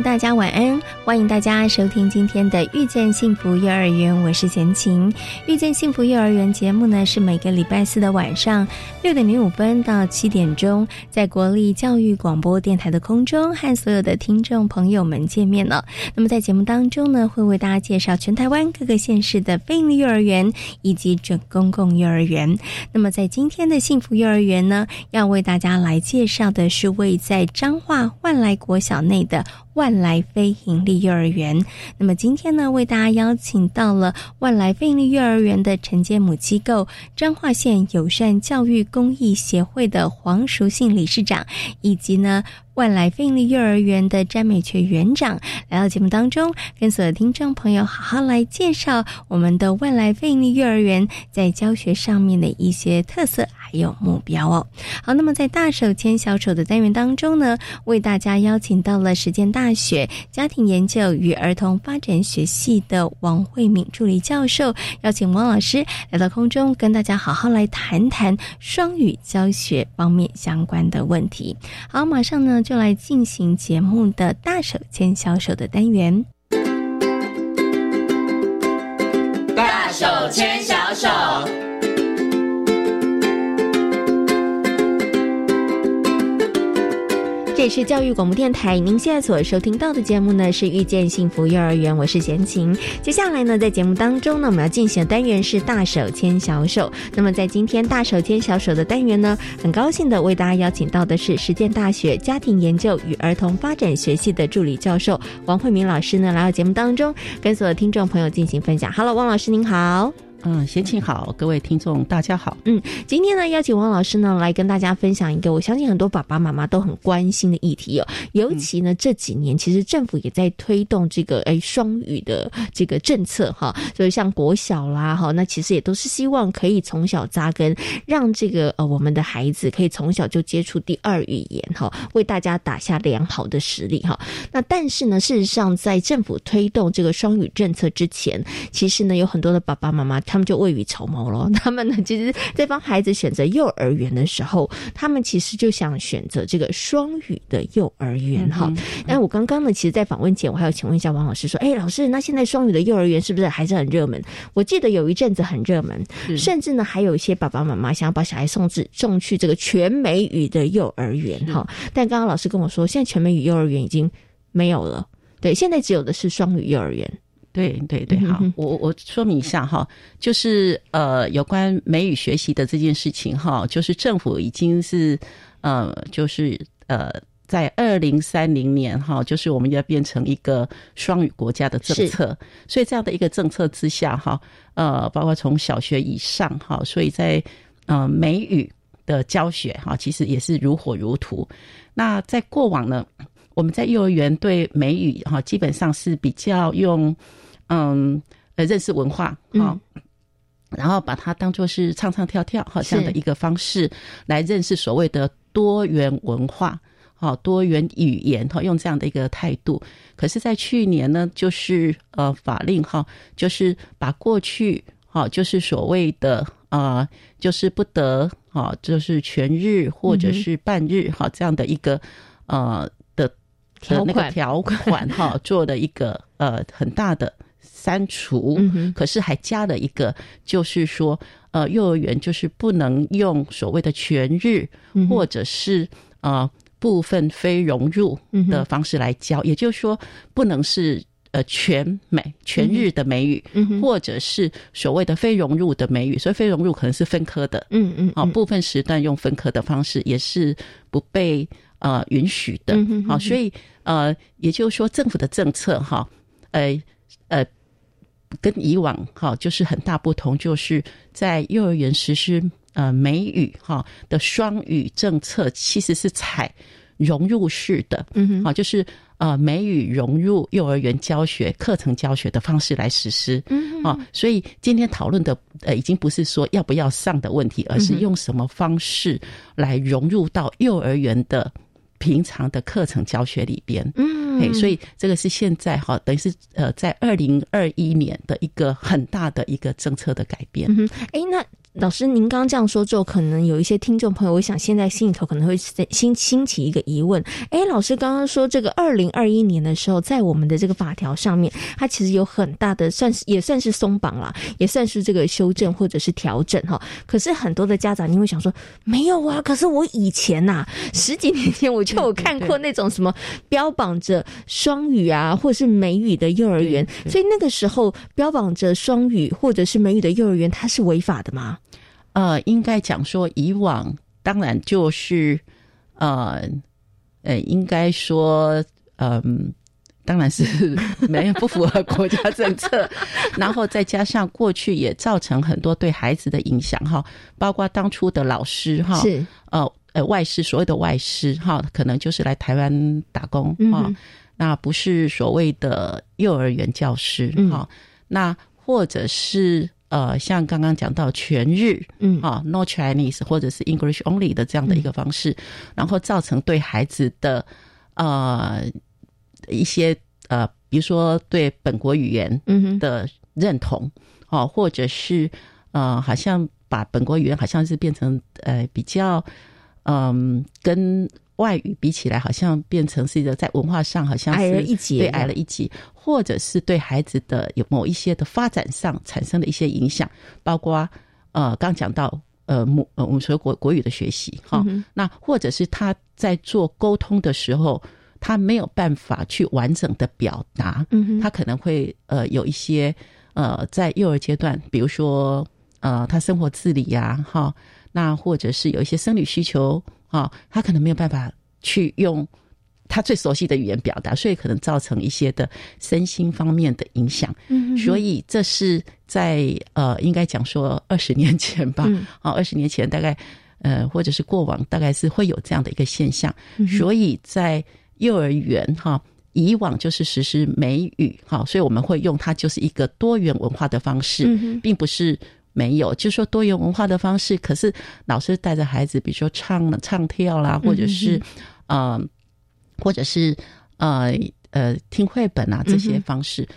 大家晚安！欢迎大家收听今天的《遇见幸福幼儿园》，我是贤琴。《遇见幸福幼儿园》节目呢，是每个礼拜四的晚上六点零五分到七点钟，在国立教育广播电台的空中和所有的听众朋友们见面了。那么在节目当中呢，会为大家介绍全台湾各个县市的非营幼儿园以及准公共幼儿园。那么在今天的幸福幼儿园呢，要为大家来介绍的是位在彰化万来国小内的。万来非盈利幼儿园，那么今天呢，为大家邀请到了万来非盈利幼儿园的承接母机构彰化县友善教育公益协会的黄淑信理事长，以及呢。万来非盈利幼儿园的詹美雀园长来到节目当中，跟所有听众朋友好好来介绍我们的万来非盈利幼儿园在教学上面的一些特色还有目标哦。好，那么在大手牵小手的单元当中呢，为大家邀请到了实践大学家庭研究与儿童发展学系的王慧敏助理教授，邀请王老师来到空中，跟大家好好来谈谈双语教学方面相关的问题。好，马上呢。就来进行节目的大手牵小手的单元。大手牵小手。这里是教育广播电台，您现在所收听到的节目呢是《遇见幸福幼儿园》，我是贤琴。接下来呢，在节目当中呢，我们要进行的单元是大手牵小手。那么在今天大手牵小手的单元呢，很高兴的为大家邀请到的是实践大学家庭研究与儿童发展学系的助理教授王慧明老师呢，来到节目当中，跟所有听众朋友进行分享。Hello，王老师您好。嗯，先请好，各位听众大家好。嗯，今天呢，邀请王老师呢来跟大家分享一个我相信很多爸爸妈妈都很关心的议题哦。尤其呢这几年，其实政府也在推动这个哎双语的这个政策哈，所以像国小啦哈，那其实也都是希望可以从小扎根，让这个呃我们的孩子可以从小就接触第二语言哈，为大家打下良好的实力哈。那但是呢，事实上在政府推动这个双语政策之前，其实呢有很多的爸爸妈妈。他们就未雨绸缪了。他们呢，其实，在帮孩子选择幼儿园的时候，他们其实就想选择这个双语的幼儿园哈。那我刚刚呢，其实，在访问前，我还要请问一下王老师说：“哎，老师，那现在双语的幼儿园是不是还是很热门？我记得有一阵子很热门，甚至呢，还有一些爸爸妈妈想要把小孩送至送去这个全美语的幼儿园哈。但刚刚老师跟我说，现在全美语幼儿园已经没有了，对，现在只有的是双语幼儿园。”对对对，好，我我说明一下哈，就是呃，有关美语学习的这件事情哈，就是政府已经是呃，就是呃，在二零三零年哈，就是我们要变成一个双语国家的政策，所以这样的一个政策之下哈，呃，包括从小学以上哈，所以在呃美语的教学哈，其实也是如火如荼。那在过往呢，我们在幼儿园对美语哈，基本上是比较用。嗯，呃，认识文化啊，然后把它当做是唱唱跳跳哈这样的一个方式来认识所谓的多元文化，好多元语言哈，用这样的一个态度。可是，在去年呢，就是呃法令哈，就是把过去哈，就是所谓的啊，就是不得哈，就是全日或者是半日哈这样的一个呃的条款条 款哈，做了一个呃很大的。删除，可是还加了一个，就是说，呃，幼儿园就是不能用所谓的全日或者是呃部分非融入的方式来教，也就是说，不能是呃全美全日的美语，或者是所谓的非融入的美语。所以非融入可能是分科的，嗯嗯，好，部分时段用分科的方式也是不被呃允许的，好，所以呃，也就是说，政府的政策哈，呃呃。跟以往哈就是很大不同，就是在幼儿园实施呃美语哈的双语政策，其实是采融入式的，嗯哼，好，就是呃美语融入幼儿园教学课程教学的方式来实施，嗯啊，所以今天讨论的呃已经不是说要不要上的问题，而是用什么方式来融入到幼儿园的平常的课程教学里边，嗯，哎，所以这个是现在哈，等于是呃在二零二一年的一个很大的一个政策的改变，嗯哼，哎，那。老师，您刚刚这样说之后，可能有一些听众朋友，我想现在心里头可能会兴兴起一个疑问：哎，老师刚刚说这个二零二一年的时候，在我们的这个法条上面，它其实有很大的算是也算是松绑了，也算是这个修正或者是调整哈。可是很多的家长，你会想说，没有啊？可是我以前呐，十几年前我就有看过那种什么标榜着双语啊，或者是美语的幼儿园，所以那个时候标榜着双语或者是美语的幼儿园，它是违法的吗？呃，应该讲说，以往当然就是呃呃，应该说，嗯，当然是没有不符合国家政策，然后再加上过去也造成很多对孩子的影响哈，包括当初的老师哈，是。呃呃外师所谓的外师哈，可能就是来台湾打工哈，那不是所谓的幼儿园教师哈，那或者是。呃，像刚刚讲到全日，嗯啊，No Chinese 或者是 English only 的这样的一个方式，然后造成对孩子的呃一些呃，比如说对本国语言的认同，哦，或者是呃，好像把本国语言好像是变成呃比较嗯跟。外语比起来，好像变成是一个在文化上好像是矮了一截，对矮了一截，或者是对孩子的有某一些的发展上产生的一些影响，包括呃刚讲到呃母呃我们说国国语的学习哈，那或者是他在做沟通的时候，他没有办法去完整的表达，嗯他可能会呃有一些呃在幼儿阶段，比如说呃他生活自理呀哈，那或者是有一些生理需求。啊，他可能没有办法去用他最熟悉的语言表达，所以可能造成一些的身心方面的影响。嗯，所以这是在呃，应该讲说二十年前吧。啊，二十年前大概呃，或者是过往，大概是会有这样的一个现象。所以在幼儿园哈，以往就是实施美语哈，所以我们会用它就是一个多元文化的方式，并不是。没有，就说多元文化的方式，可是老师带着孩子，比如说唱唱跳啦，或者是呃，或者是呃呃听绘本啊这些方式，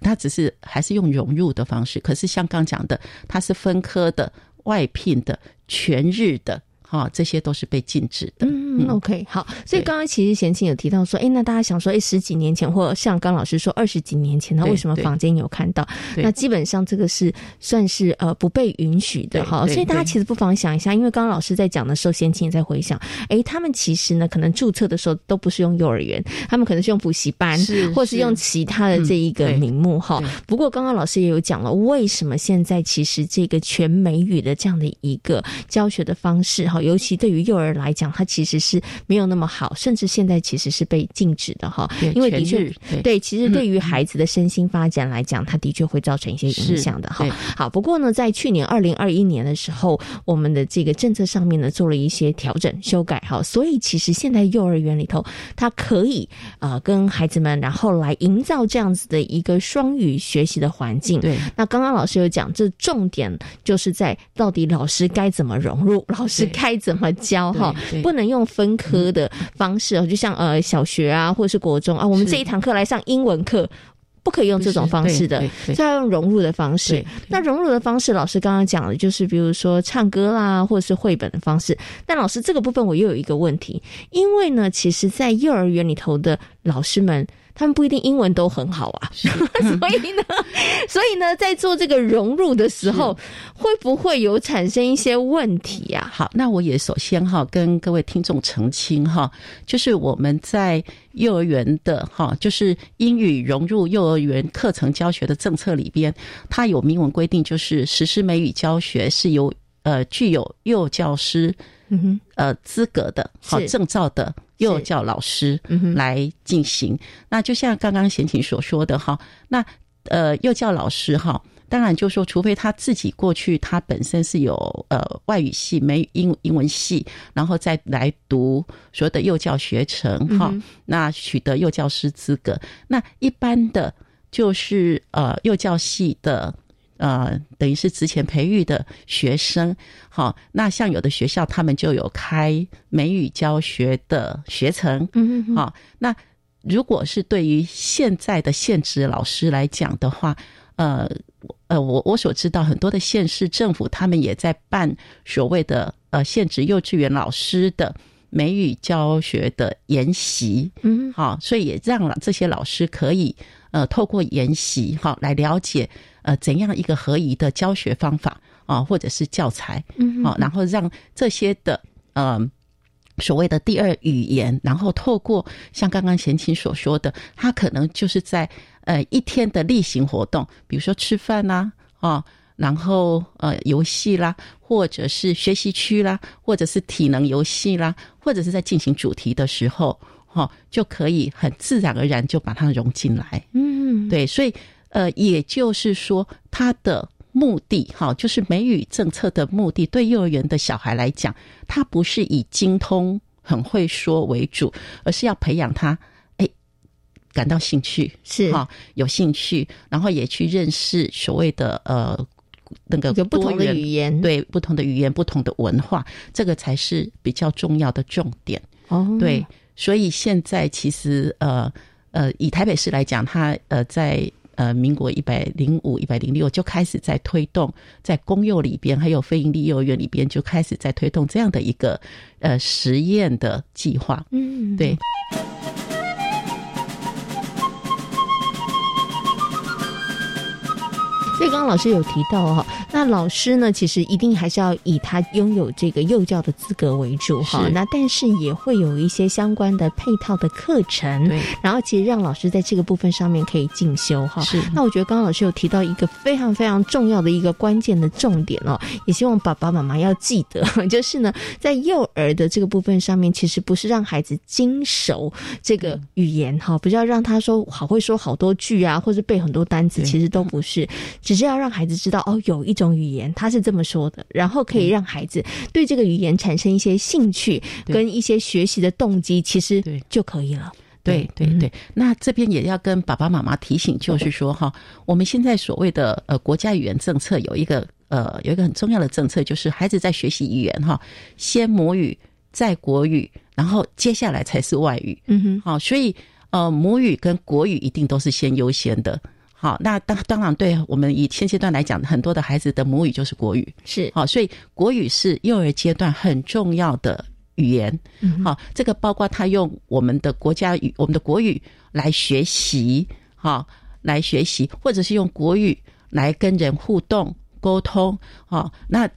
他只是还是用融入的方式。可是像刚讲的，他是分科的、外聘的、全日的。哈，这些都是被禁止的。嗯，OK，好。所以刚刚其实贤庆有提到说，哎，那大家想说，哎，十几年前，或像刚老师说二十几年前，那为什么房间有看到？那基本上这个是算是呃不被允许的哈。所以大家其实不妨想一下，因为刚刚老师在讲的时候，贤庆也在回想，哎，他们其实呢，可能注册的时候都不是用幼儿园，他们可能是用补习班，或是用其他的这一个名目哈。不过刚刚老师也有讲了，为什么现在其实这个全美语的这样的一个教学的方式哈。尤其对于幼儿来讲，它其实是没有那么好，甚至现在其实是被禁止的哈。因为的确，对，其实对于孩子的身心发展来讲，它的确会造成一些影响的哈。好，不过呢，在去年二零二一年的时候，我们的这个政策上面呢做了一些调整修改哈，所以其实现在幼儿园里头，它可以啊跟孩子们，然后来营造这样子的一个双语学习的环境。对，那刚刚老师有讲，这重点就是在到底老师该怎么融入，老师。该怎么教哈？不能用分科的方式哦，就像呃小学啊，或者是国中啊，我们这一堂课来上英文课，不可以用这种方式的，是要用融入的方式。那融入的方式，老师刚刚讲的就是比如说唱歌啦，或者是绘本的方式。但老师这个部分我又有一个问题，因为呢，其实，在幼儿园里头的老师们。他们不一定英文都很好啊，所以呢，所以呢，在做这个融入的时候，会不会有产生一些问题呀？好，那我也首先哈跟各位听众澄清哈，就是我们在幼儿园的哈，就是英语融入幼儿园课程教学的政策里边，它有明文规定，就是实施美语教学是由呃具有幼教师嗯哼呃资格的好证照的。幼教老师来进行，那就像刚刚贤琴所说的哈，那呃幼教老师哈。当然，就说除非他自己过去他本身是有呃外语系、没英英文系，然后再来读所有的幼教学程哈，那取得幼教师资格。那一般的，就是呃幼教系的呃，等于是之前培育的学生，好，那像有的学校他们就有开美语教学的学程，嗯嗯，好，那如果是对于现在的现职老师来讲的话，呃。呃，我我所知道很多的县市政府，他们也在办所谓的呃现职幼稚园老师的美语教学的研习，嗯，好，所以也让了这些老师可以呃透过研习哈来了解呃怎样一个合宜的教学方法啊，或者是教材，嗯，好，然后让这些的呃所谓的第二语言，然后透过像刚刚贤琴所说的，他可能就是在。呃，一天的例行活动，比如说吃饭呐，啊，然后呃游戏啦，或者是学习区啦，或者是体能游戏啦，或者是在进行主题的时候，哈，就可以很自然而然就把它融进来。嗯，对，所以呃，也就是说，它的目的哈，就是美语政策的目的，对幼儿园的小孩来讲，它不是以精通、很会说为主，而是要培养他。感到兴趣是哈，有兴趣，然后也去认识所谓的呃那个不同的语言，对不同的语言、不同的文化，这个才是比较重要的重点哦。对，所以现在其实呃呃，以台北市来讲，它呃在呃民国一百零五、一百零六就开始在推动，在公幼里边还有非营利幼儿园里边就开始在推动这样的一个呃实验的计划。嗯，对。所以刚刚老师有提到哈，那老师呢，其实一定还是要以他拥有这个幼教的资格为主哈。那但是也会有一些相关的配套的课程，对。然后其实让老师在这个部分上面可以进修哈。是。那我觉得刚刚老师有提到一个非常非常重要的一个关键的重点哦，也希望爸爸妈妈要记得，就是呢，在幼儿的这个部分上面，其实不是让孩子精熟这个语言哈，不是要让他说好会说好多句啊，或者背很多单词，其实都不是。只是要让孩子知道哦，有一种语言他是这么说的，然后可以让孩子对这个语言产生一些兴趣跟一些学习的动机，其实就可以了。对对对，那这边也要跟爸爸妈妈提醒，就是说哈，我们现在所谓的呃国家语言政策有一个呃有一个很重要的政策，就是孩子在学习语言哈，先母语再国语，然后接下来才是外语。嗯哼，好，所以呃母语跟国语一定都是先优先的。好，那当当然，对我们以现阶段来讲，很多的孩子的母语就是国语，是好，所以国语是幼儿阶段很重要的语言。好，这个包括他用我们的国家语、我们的国语来学习，哈，来学习，或者是用国语来跟人互动沟通，哈，那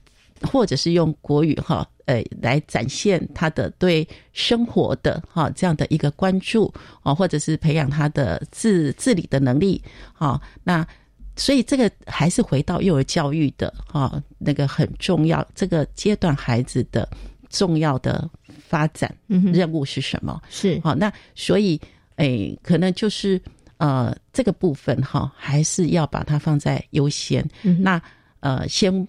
或者是用国语，哈。呃，来展现他的对生活的哈这样的一个关注啊，或者是培养他的自自理的能力啊。那所以这个还是回到幼儿教育的哈那个很重要，这个阶段孩子的重要的发展任务是什么？是好，那所以诶，可能就是呃这个部分哈，还是要把它放在优先。那呃先。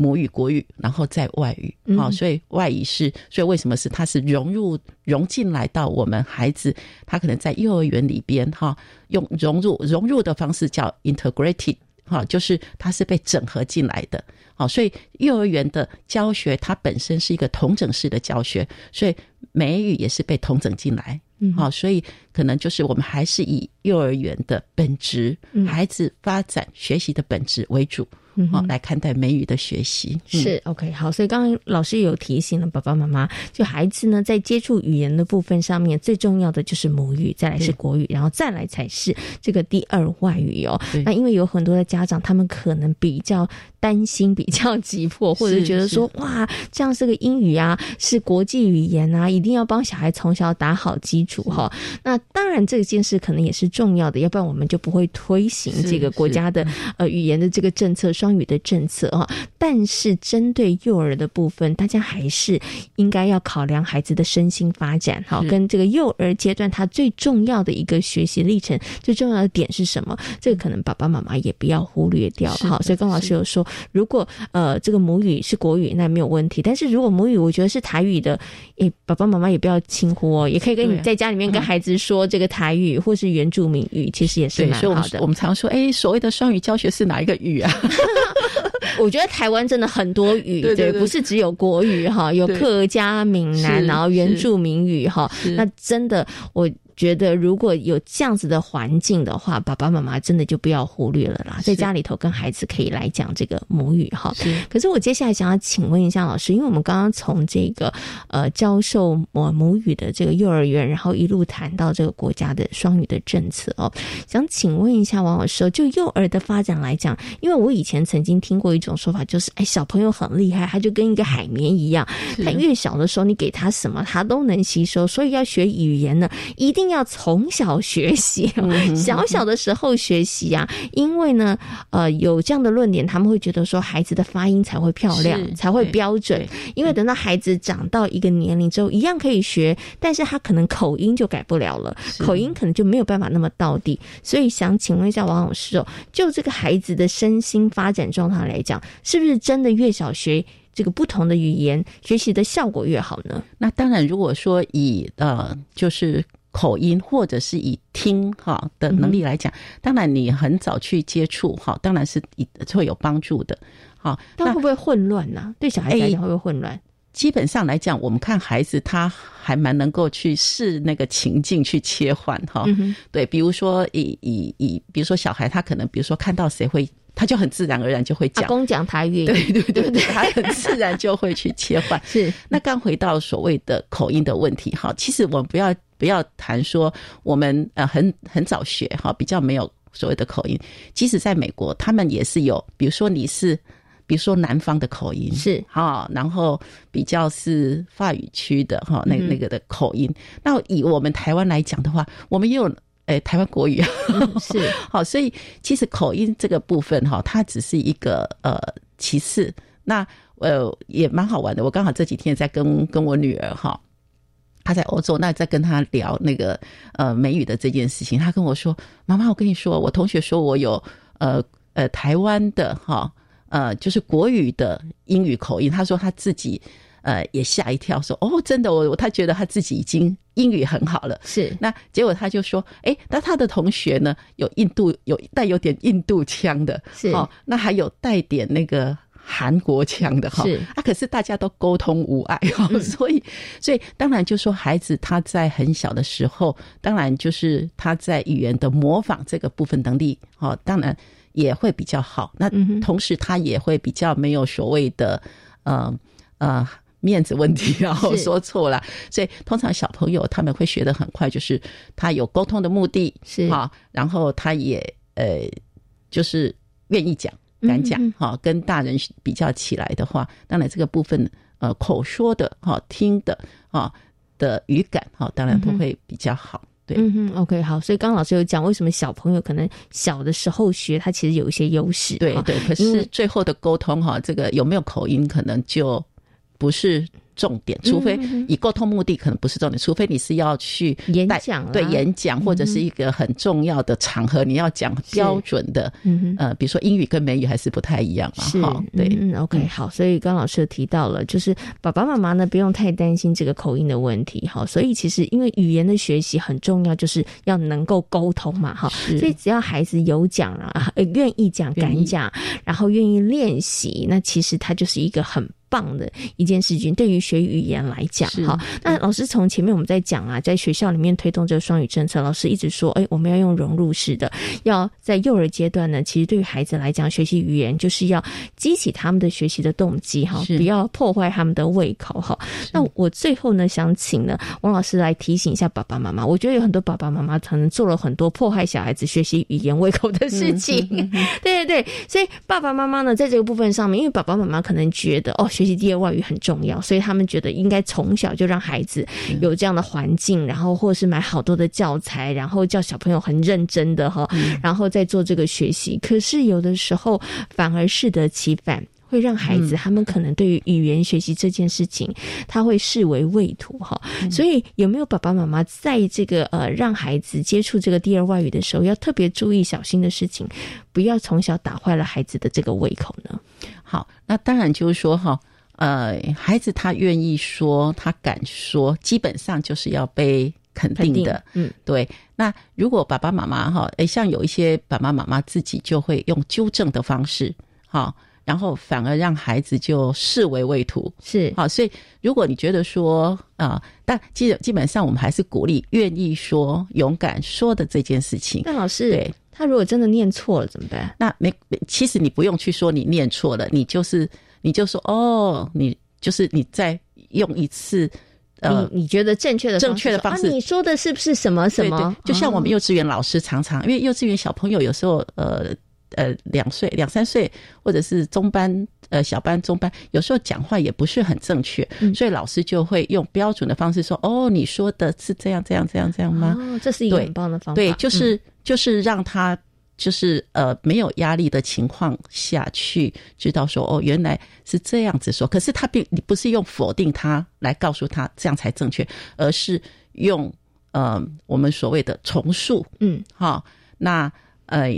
母语、国语，然后再外语，好，所以外语是，所以为什么是它是融入融进来到我们孩子，他可能在幼儿园里边哈，用融入融入的方式叫 integrated，哈，就是它是被整合进来的，好，所以幼儿园的教学它本身是一个同整式的教学，所以美语也是被同整进来，嗯，好，所以可能就是我们还是以幼儿园的本质，孩子发展学习的本质为主。好，来看待美语的学习是 OK。好，所以刚刚老师有提醒了爸爸妈妈，就孩子呢，在接触语言的部分上面，最重要的就是母语，再来是国语，然后再来才是这个第二外语哦。那因为有很多的家长，他们可能比较担心、比较急迫，或者觉得说，哇，这样是个英语啊，是国际语言啊，一定要帮小孩从小打好基础哈。那当然，这件事可能也是重要的，要不然我们就不会推行这个国家的呃语言的这个政策。双双语的政策啊，但是针对幼儿的部分，大家还是应该要考量孩子的身心发展，哈，跟这个幼儿阶段他最重要的一个学习历程，最重要的点是什么？这个可能爸爸妈妈也不要忽略掉，好。所以刚老师有说，如果呃这个母语是国语，那没有问题；但是如果母语我觉得是台语的，诶，爸爸妈妈也不要轻忽哦，也可以跟你在家里面跟孩子说这个台语或是原住民语，其实也是蛮好的。我们常说，哎，所谓的双语教学是哪一个语啊？我觉得台湾真的很多语，对，不是只有国语哈，有客家、闽南，然后原住民语哈，那真的我。觉得如果有这样子的环境的话，爸爸妈妈真的就不要忽略了啦，在家里头跟孩子可以来讲这个母语哈。可是我接下来想要请问一下老师，因为我们刚刚从这个呃教授母母语的这个幼儿园，然后一路谈到这个国家的双语的政策哦，想请问一下王老师，就幼儿的发展来讲，因为我以前曾经听过一种说法，就是哎小朋友很厉害，他就跟一个海绵一样，他越小的时候你给他什么他都能吸收，所以要学语言呢一定。要从小学习，小小的时候学习啊，因为呢，呃，有这样的论点，他们会觉得说，孩子的发音才会漂亮，才会标准。因为等到孩子长到一个年龄之后，一样可以学，但是他可能口音就改不了了，口音可能就没有办法那么到底。所以想请问一下王老师哦，就这个孩子的身心发展状态来讲，是不是真的越小学这个不同的语言学习的效果越好呢？那当然，如果说以呃，就是。口音或者是以听哈的能力来讲，当然你很早去接触哈，当然是以会有帮助的。好，那会不会混乱呢？对小孩来讲会不会混乱？基本上来讲，我们看孩子他还蛮能够去试那个情境去切换哈。对，比如说以以以，比如说小孩他可能比如说看到谁会。他就很自然而然就会讲，公讲台语，对对对对，他很自然就会去切换。是，那刚回到所谓的口音的问题，哈，其实我们不要不要谈说我们呃很很早学哈，比较没有所谓的口音。即使在美国，他们也是有，比如说你是，比如说南方的口音是哈，然后比较是法语区的哈，那那个的口音。那以我们台湾来讲的话，我们也有。哎，台湾国语啊，是 好，所以其实口音这个部分哈，它只是一个呃其次。那呃也蛮好玩的，我刚好这几天在跟跟我女儿哈，她在欧洲，那在跟她聊那个呃美语的这件事情，她跟我说：“妈妈，我跟你说，我同学说我有呃呃台湾的哈呃就是国语的英语口音。”她说她自己。呃，也吓一跳，说哦，真的，我他觉得他自己已经英语很好了。是，那结果他就说，哎，那他的同学呢，有印度有带有点印度腔的，是哦，那还有带点那个韩国腔的哈。是啊，可是大家都沟通无碍哈，所以，所以当然就说孩子他在很小的时候，当然就是他在语言的模仿这个部分能力，哦，当然也会比较好。那同时他也会比较没有所谓的，呃呃。面子问题，然后说错了，所以通常小朋友他们会学得很快，就是他有沟通的目的，是。哈，然后他也呃，就是愿意讲、敢讲，哈，跟大人比较起来的话，当然这个部分呃口说的哈、听的啊的语感哈，当然都会比较好。对，嗯哼，OK，好，所以刚刚老师有讲，为什么小朋友可能小的时候学，他其实有一些优势，对对，可是最后的沟通哈，这个有没有口音，可能就。不是重点，除非以沟通目的可能不是重点，除非你是要去演讲，对演讲或者是一个很重要的场合，你要讲标准的，呃，比如说英语跟美语还是不太一样嘛，哈，对，OK，好，所以刚老师提到了，就是爸爸妈妈呢不用太担心这个口音的问题，哈，所以其实因为语言的学习很重要，就是要能够沟通嘛，哈，所以只要孩子有讲啊，愿意讲、敢讲，然后愿意练习，那其实他就是一个很。棒的一件事情，对于学语言来讲，哈，那老师从前面我们在讲啊，在学校里面推动这个双语政策，老师一直说，哎，我们要用融入式的，要在幼儿阶段呢，其实对于孩子来讲，学习语言就是要激起他们的学习的动机，哈，不要破坏他们的胃口，哈。那我最后呢，想请呢王老师来提醒一下爸爸妈妈，我觉得有很多爸爸妈妈可能做了很多破坏小孩子学习语言胃口的事情，对对对，所以爸爸妈妈呢，在这个部分上面，因为爸爸妈妈可能觉得，哦。学习第二外语很重要，所以他们觉得应该从小就让孩子有这样的环境，然后或是买好多的教材，然后叫小朋友很认真的哈，然后再做这个学习。可是有的时候反而适得其反。会让孩子他们可能对于语言学习这件事情，他会视为畏途哈。所以有没有爸爸妈妈在这个呃让孩子接触这个第二外语的时候，要特别注意小心的事情，不要从小打坏了孩子的这个胃口呢？好，那当然就是说哈，呃，孩子他愿意说，他敢说，基本上就是要被肯定的。嗯，对。那如果爸爸妈妈哈，诶，像有一些爸爸妈妈自己就会用纠正的方式，哈。然后反而让孩子就视为畏途，是好，所以如果你觉得说啊，但基基本上我们还是鼓励愿意说、勇敢说的这件事情。那老师，对他如果真的念错了怎么办？那没，其实你不用去说你念错了，你就是你就说哦，你就是你再用一次，呃，你觉得正确的正确的方式，你说的是不是什么什么？就像我们幼稚园老师常常，因为幼稚园小朋友有时候呃。呃，两岁、两三岁，或者是中班、呃小班、中班，有时候讲话也不是很正确，所以老师就会用标准的方式说：“哦，你说的是这样、这样、这样、这样吗？”哦，这是一个很棒的方法。对，就是就是让他就是呃没有压力的情况下去知道说：“哦，原来是这样子说。”可是他并你不是用否定他来告诉他这样才正确，而是用呃我们所谓的重塑。嗯，好，那呃。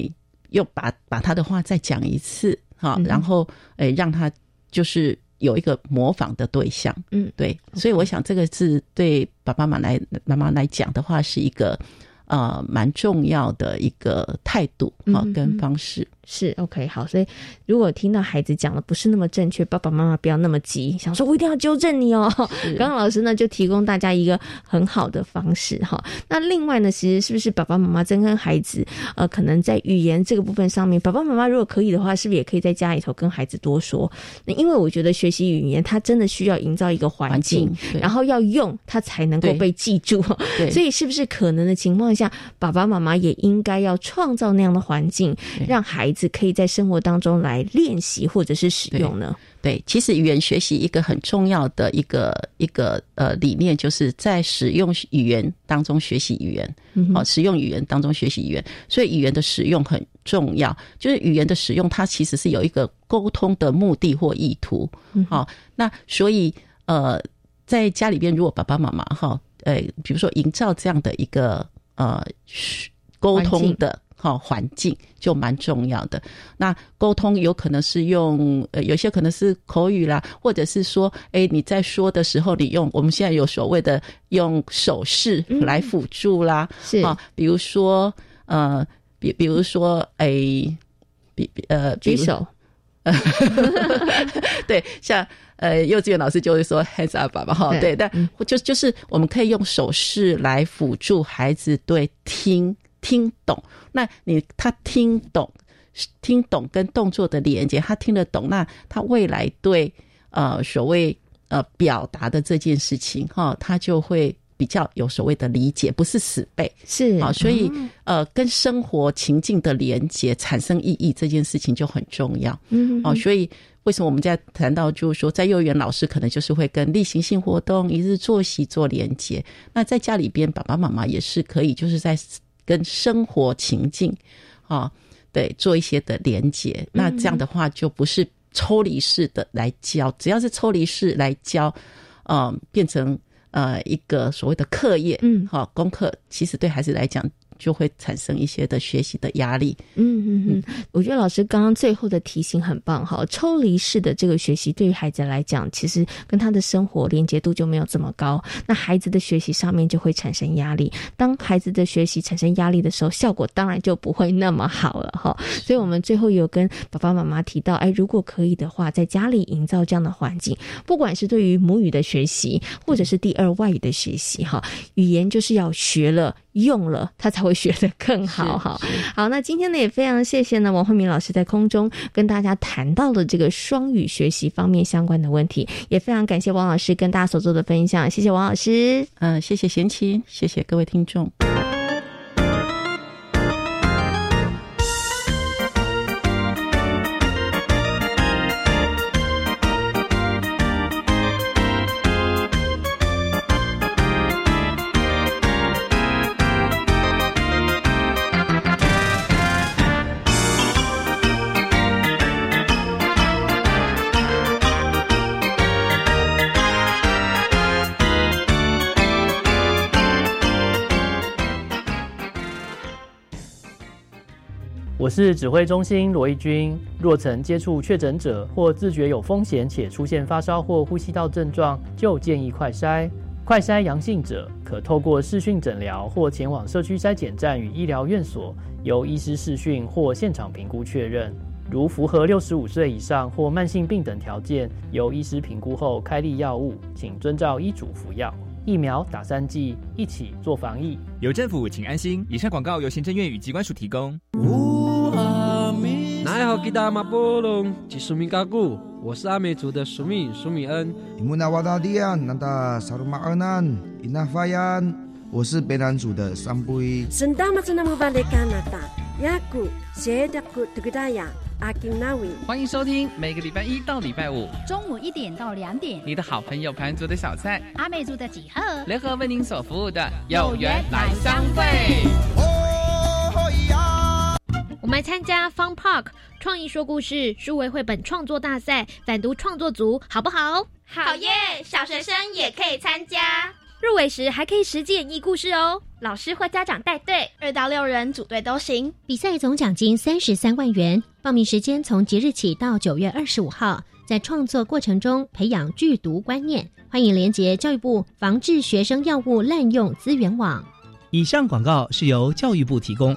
又把把他的话再讲一次，哈，然后诶，让他就是有一个模仿的对象，嗯，对，所以我想这个是对爸爸妈妈来妈妈来讲的话，是一个呃蛮重要的一个态度啊跟方式。是 OK 好，所以如果听到孩子讲的不是那么正确，爸爸妈妈不要那么急，想说我一定要纠正你哦。刚刚老师呢就提供大家一个很好的方式哈。那另外呢，其实是不是爸爸妈妈在跟孩子呃，可能在语言这个部分上面，爸爸妈妈如果可以的话，是不是也可以在家里头跟孩子多说？那因为我觉得学习语言，它真的需要营造一个环境，然后要用它才能够被记住。所以是不是可能的情况下，爸爸妈妈也应该要创造那样的环境，让孩子。是可以在生活当中来练习或者是使用呢？对，其实语言学习一个很重要的一个一个呃理念，就是在使用语言当中学习语言。好，使用语言当中学习语言，所以语言的使用很重要。就是语言的使用，它其实是有一个沟通的目的或意图。好，那所以呃，在家里边，如果爸爸妈妈哈，呃，比如说营造这样的一个呃沟通的。好，环境就蛮重要的。那沟通有可能是用，呃，有些可能是口语啦，或者是说，哎，你在说的时候，你用我们现在有所谓的用手势来辅助啦，是啊，比如说，呃，比比如说，哎，比呃，举手，对，像呃，幼稚园老师就会说 hands up 吧，哈，对，但就就是我们可以用手势来辅助孩子对听。听懂，那你他听懂，听懂跟动作的连接，他听得懂，那他未来对呃所谓呃表达的这件事情哈，他就会比较有所谓的理解，不是死背。是啊，所以呃跟生活情境的连接产生意义这件事情就很重要，嗯哦，所以为什么我们在谈到就是说在幼儿园老师可能就是会跟例行性活动、一日作息做连接，那在家里边爸爸妈妈也是可以就是在。跟生活情境，啊，对，做一些的连接，那这样的话就不是抽离式的来教，只要是抽离式来教，嗯，变成呃一个所谓的课业，嗯，好，功课，其实对孩子来讲。就会产生一些的学习的压力。嗯嗯嗯，我觉得老师刚刚最后的提醒很棒哈。抽离式的这个学习对于孩子来讲，其实跟他的生活连接度就没有这么高，那孩子的学习上面就会产生压力。当孩子的学习产生压力的时候，效果当然就不会那么好了哈。所以我们最后有跟爸爸妈妈提到，哎，如果可以的话，在家里营造这样的环境，不管是对于母语的学习，或者是第二外语的学习，哈，语言就是要学了。用了，他才会学得更好。哈，好，那今天呢，也非常谢谢呢，王慧敏老师在空中跟大家谈到了这个双语学习方面相关的问题，也非常感谢王老师跟大家所做的分享。谢谢王老师，嗯，谢谢贤琴，谢谢各位听众。是指挥中心罗义军。若曾接触确诊者或自觉有风险且出现发烧或呼吸道症状，就建议快筛。快筛阳性者可透过视讯诊疗或前往社区筛检站与医疗院所，由医师视讯或现场评估确认。如符合六十五岁以上或慢性病等条件，由医师评估后开立药物，请遵照医嘱服药。疫苗打三剂，一起做防疫。有政府，请安心。以上广告由行政院与机关署提供。奈何吉达马波隆吉苏米嘎古，我是阿美族的苏米苏米恩。伊木纳瓦达迪安南达萨鲁马尔南伊纳法 yan 我是北南族的桑布伊。圣达马兹纳姆巴雷加纳达雅古谢达古图格达亚。阿金纳维，欢迎收听每个礼拜一到礼拜五中午一点到两点，你的好朋友盘族的小菜，阿美族的几何，联合为您所服务的有缘来相会。我们参加 Fun Park 创意说故事数位绘本创作大赛，反读创作组好不好？好耶！小学生也可以参加。入围时还可以实际演绎故事哦，老师或家长带队，二到六人组队都行。比赛总奖金三十三万元，报名时间从即日起到九月二十五号。在创作过程中培养剧读观念，欢迎连接教育部防治学生药物滥用资源网。以上广告是由教育部提供。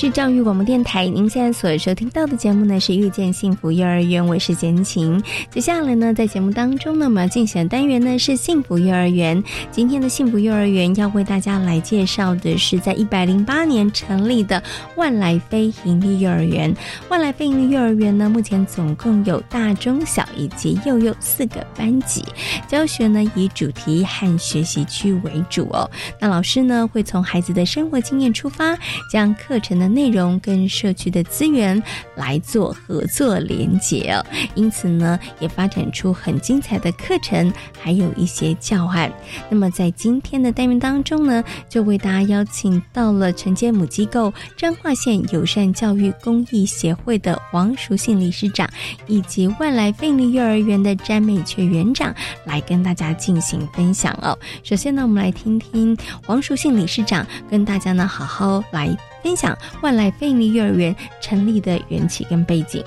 是教育广播电台，您现在所收听到的节目呢是遇见幸福幼儿园，我是简晴。接下来呢，在节目当中呢，我们要进行的单元呢是幸福幼儿园。今天的幸福幼儿园要为大家来介绍的是在一百零八年成立的万来非营利幼儿园。万来非营利幼儿园呢，目前总共有大、中、小以及幼幼四个班级，教学呢以主题和学习区为主哦。那老师呢会从孩子的生活经验出发，将课程呢内容跟社区的资源来做合作连结，因此呢，也发展出很精彩的课程，还有一些教案。那么在今天的单元当中呢，就为大家邀请到了承接母机构彰化县友善教育公益协会的黄淑信理事长，以及万来费力幼儿园的詹美雀园长来跟大家进行分享哦。首先呢，我们来听听黄淑信理事长跟大家呢好好来。分享万来非营利幼儿园成立的缘起跟背景。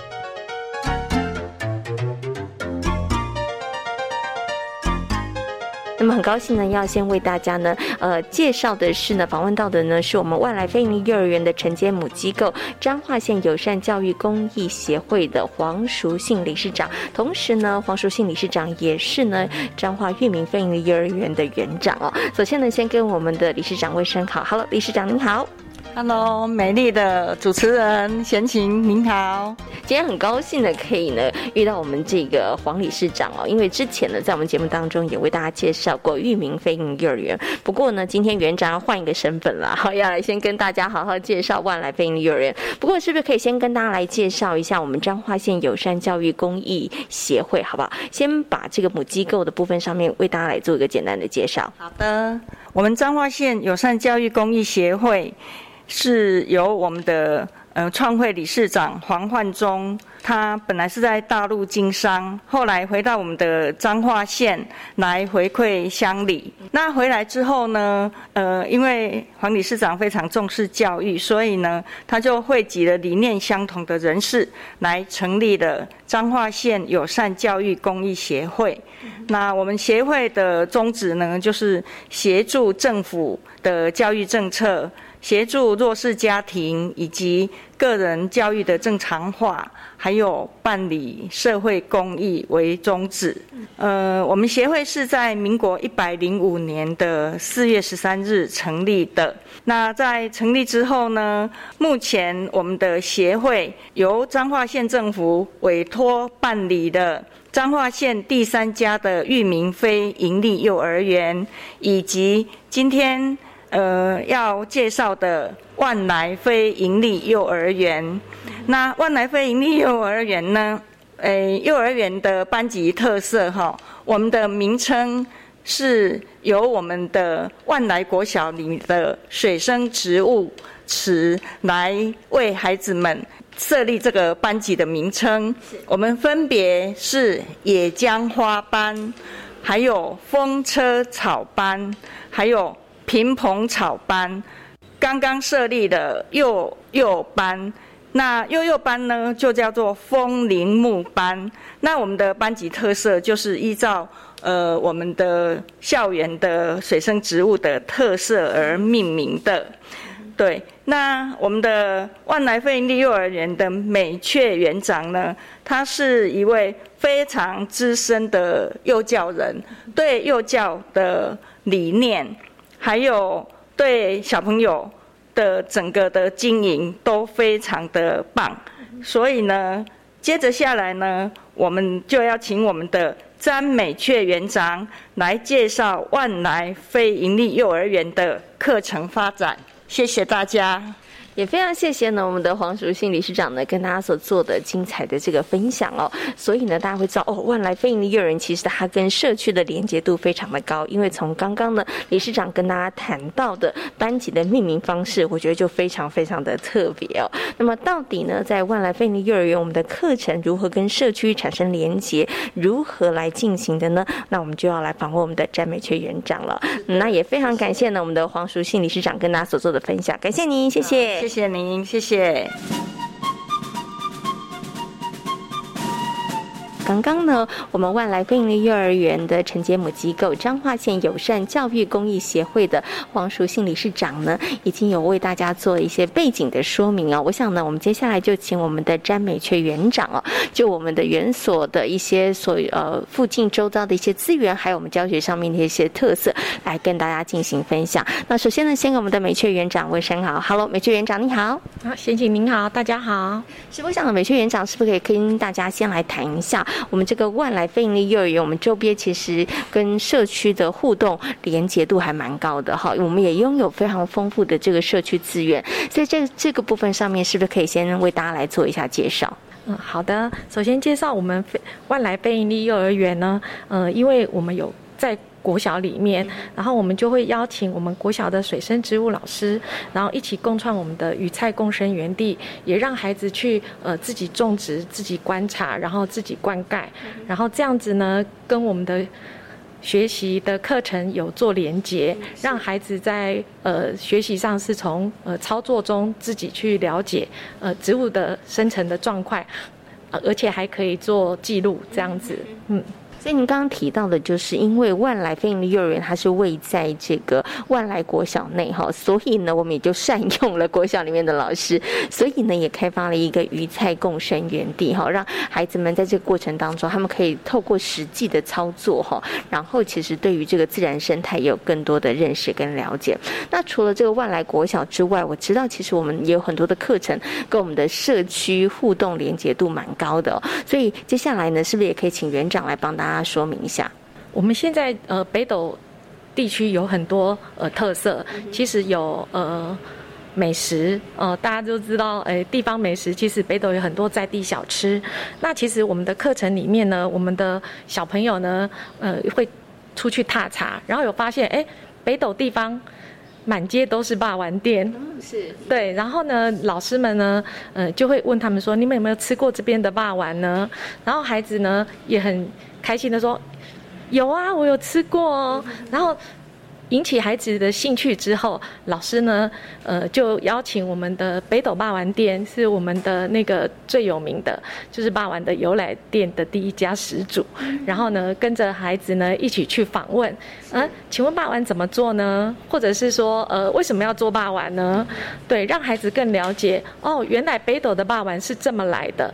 那么很高兴呢，要先为大家呢，呃，介绍的是呢，访问到的呢，是我们万来非营利幼儿园的承接母机构彰化县友善教育公益协会的黄淑信理事长，同时呢，黄淑信理事长也是呢彰化裕民非营利幼儿园的园长哦。首先呢，先跟我们的理事长问声好，Hello，理事长您好。Hello，美丽的主持人贤琴，您好。今天很高兴的可以呢遇到我们这个黄理事长哦，因为之前呢在我们节目当中也为大家介绍过裕民飞鹰幼儿园。不过呢，今天园长要换一个身份了，好 要来先跟大家好好介绍万来飞鹰幼儿园。不过是不是可以先跟大家来介绍一下我们彰化县友善教育公益协会，好不好？先把这个母机构的部分上面为大家来做一个简单的介绍。好的，我们彰化县友善教育公益协会。是由我们的呃创会理事长黄焕忠，他本来是在大陆经商，后来回到我们的彰化县来回馈乡里。那回来之后呢，呃，因为黄理事长非常重视教育，所以呢，他就汇集了理念相同的人士，来成立了彰化县友善教育公益协会。那我们协会的宗旨呢，就是协助政府的教育政策。协助弱势家庭以及个人教育的正常化，还有办理社会公益为宗旨。呃，我们协会是在民国一百零五年的四月十三日成立的。那在成立之后呢，目前我们的协会由彰化县政府委托办理的。彰化县第三家的裕民非营利幼儿园，以及今天呃要介绍的万来非营利幼儿园。那万来非营利幼儿园呢？诶，幼儿园的班级特色哈，我们的名称是由我们的万来国小里的水生植物池来为孩子们。设立这个班级的名称，我们分别是野姜花班，还有风车草班，还有平蓬草班。刚刚设立的幼幼班，那幼幼班呢就叫做风铃木班。那我们的班级特色就是依照呃我们的校园的水生植物的特色而命名的。对，那我们的万来费力幼儿园的美雀园长呢，他是一位非常资深的幼教人，对幼教的理念，还有对小朋友的整个的经营都非常的棒。所以呢，接着下来呢，我们就要请我们的詹美雀园长来介绍万来非营利幼儿园的课程发展。谢谢大家。也非常谢谢呢，我们的黄淑信理事长呢，跟大家所做的精彩的这个分享哦。所以呢，大家会知道哦，万来非营利幼儿园其实它跟社区的连接度非常的高。因为从刚刚呢，理事长跟大家谈到的班级的命名方式，我觉得就非常非常的特别哦。那么到底呢，在万来非营利幼儿园，我们的课程如何跟社区产生连接，如何来进行的呢？那我们就要来访问我们的詹美雀园长了。那也非常感谢呢，我们的黄淑信理事长跟大家所做的分享，感谢您，谢谢。谢谢您，谢谢。刚刚呢，我们万来非营利幼儿园的承接母机构彰化县友善教育公益协会的黄淑信理事长呢，已经有为大家做一些背景的说明啊。我想呢，我们接下来就请我们的詹美雀园长哦，就我们的园所的一些所呃附近周遭的一些资源，还有我们教学上面的一些特色，来跟大家进行分享。那首先呢，先给我们的美雀园长问声好，Hello，美雀园长你好。好，贤姐您好，大家好。是我想的美雀园长是不是可以跟大家先来谈一下？我们这个万来非营利幼儿园，我们周边其实跟社区的互动连结度还蛮高的哈。我们也拥有非常丰富的这个社区资源，在这这个部分上面，是不是可以先为大家来做一下介绍？嗯，好的。首先介绍我们万来非盈利幼儿园呢，呃，因为我们有在。国小里面，然后我们就会邀请我们国小的水生植物老师，然后一起共创我们的鱼菜共生园地，也让孩子去呃自己种植、自己观察，然后自己灌溉，然后这样子呢，跟我们的学习的课程有做连接，让孩子在呃学习上是从呃操作中自己去了解呃植物的生成的状况，而且还可以做记录，这样子，嗯。所以您刚刚提到的，就是因为万来非营利幼儿园它是位在这个万来国小内哈，所以呢，我们也就善用了国小里面的老师，所以呢，也开发了一个鱼菜共生园地哈，让孩子们在这个过程当中，他们可以透过实际的操作哈，然后其实对于这个自然生态也有更多的认识跟了解。那除了这个万来国小之外，我知道其实我们也有很多的课程跟我们的社区互动连接度蛮高的，所以接下来呢，是不是也可以请园长来帮大家？大家说明一下，我们现在呃北斗地区有很多呃特色，其实有呃美食，呃大家都知道，哎地方美食，其实北斗有很多在地小吃。那其实我们的课程里面呢，我们的小朋友呢，呃会出去踏查，然后有发现，哎北斗地方。满街都是霸王店，是对。然后呢，老师们呢，呃，就会问他们说：“你们有没有吃过这边的霸王呢？”然后孩子呢也很开心的说：“有啊，我有吃过哦。”然后引起孩子的兴趣之后，老师呢，呃，就邀请我们的北斗霸王店是我们的那个最有名的，就是霸王的由来店的第一家始祖。然后呢，跟着孩子呢一起去访问，嗯，请问霸王怎么做呢？或者是说，呃，为什么要做霸王呢？对，让孩子更了解哦，原来北斗的霸王是这么来的。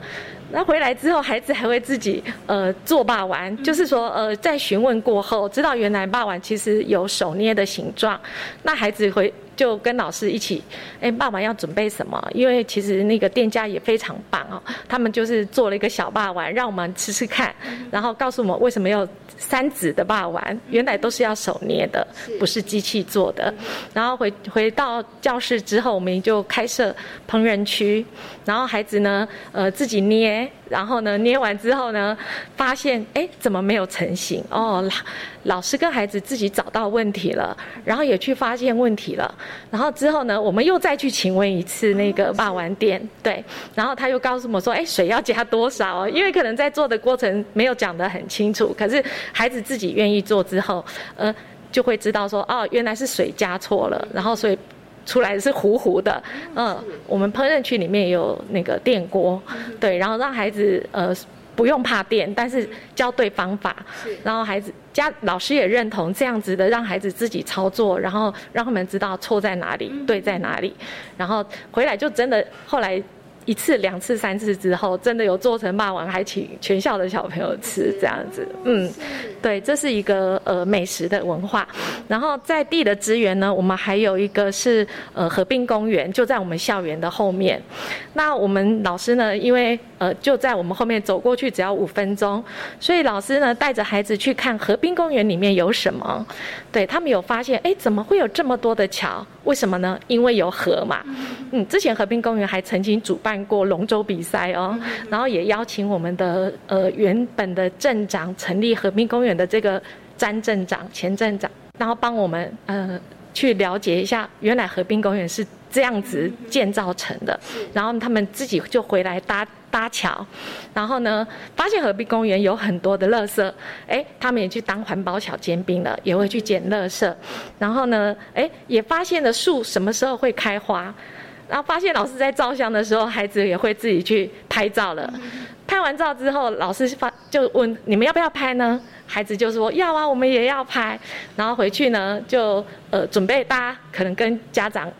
那回来之后，孩子还会自己呃做霸王，就是说呃在询问过后，知道原来霸王其实有手捏的形状。那孩子会就跟老师一起，哎，爸爸要准备什么？因为其实那个店家也非常棒哦，他们就是做了一个小霸王，让我们吃吃看，然后告诉我们为什么要三指的霸王，原来都是要手捏的，不是机器做的。然后回回到教室之后，我们就开设烹饪区，然后孩子呢，呃，自己捏。然后呢，捏完之后呢，发现哎，怎么没有成型？哦，老师跟孩子自己找到问题了，然后也去发现问题了。然后之后呢，我们又再去请问一次那个霸王店，对，然后他又告诉我说，哎，水要加多少？因为可能在做的过程没有讲得很清楚，可是孩子自己愿意做之后，呃，就会知道说，哦，原来是水加错了，然后所以。出来是糊糊的，嗯，我们烹饪区里面有那个电锅，对，然后让孩子呃不用怕电，但是教对方法，然后孩子家老师也认同这样子的，让孩子自己操作，然后让他们知道错在哪里，对在哪里，然后回来就真的后来。一次、两次、三次之后，真的有做成霸王，还请全校的小朋友吃这样子。嗯，对，这是一个呃美食的文化。然后在地的资源呢，我们还有一个是呃河滨公园，就在我们校园的后面。那我们老师呢，因为呃就在我们后面走过去只要五分钟，所以老师呢带着孩子去看河滨公园里面有什么。对他们有发现，哎，怎么会有这么多的桥？为什么呢？因为有河嘛。嗯，之前和平公园还曾经主办。过龙舟比赛哦，然后也邀请我们的呃原本的镇长成立和平公园的这个詹镇长前镇长，然后帮我们呃去了解一下，原来和平公园是这样子建造成的，然后他们自己就回来搭搭桥，然后呢发现河滨公园有很多的垃圾，哎，他们也去当环保小尖兵了，也会去捡垃圾，然后呢，哎，也发现了树什么时候会开花。然后发现老师在照相的时候，孩子也会自己去拍照了。拍完照之后，老师发就问你们要不要拍呢？孩子就说要啊，我们也要拍。然后回去呢，就呃准备大家可能跟家长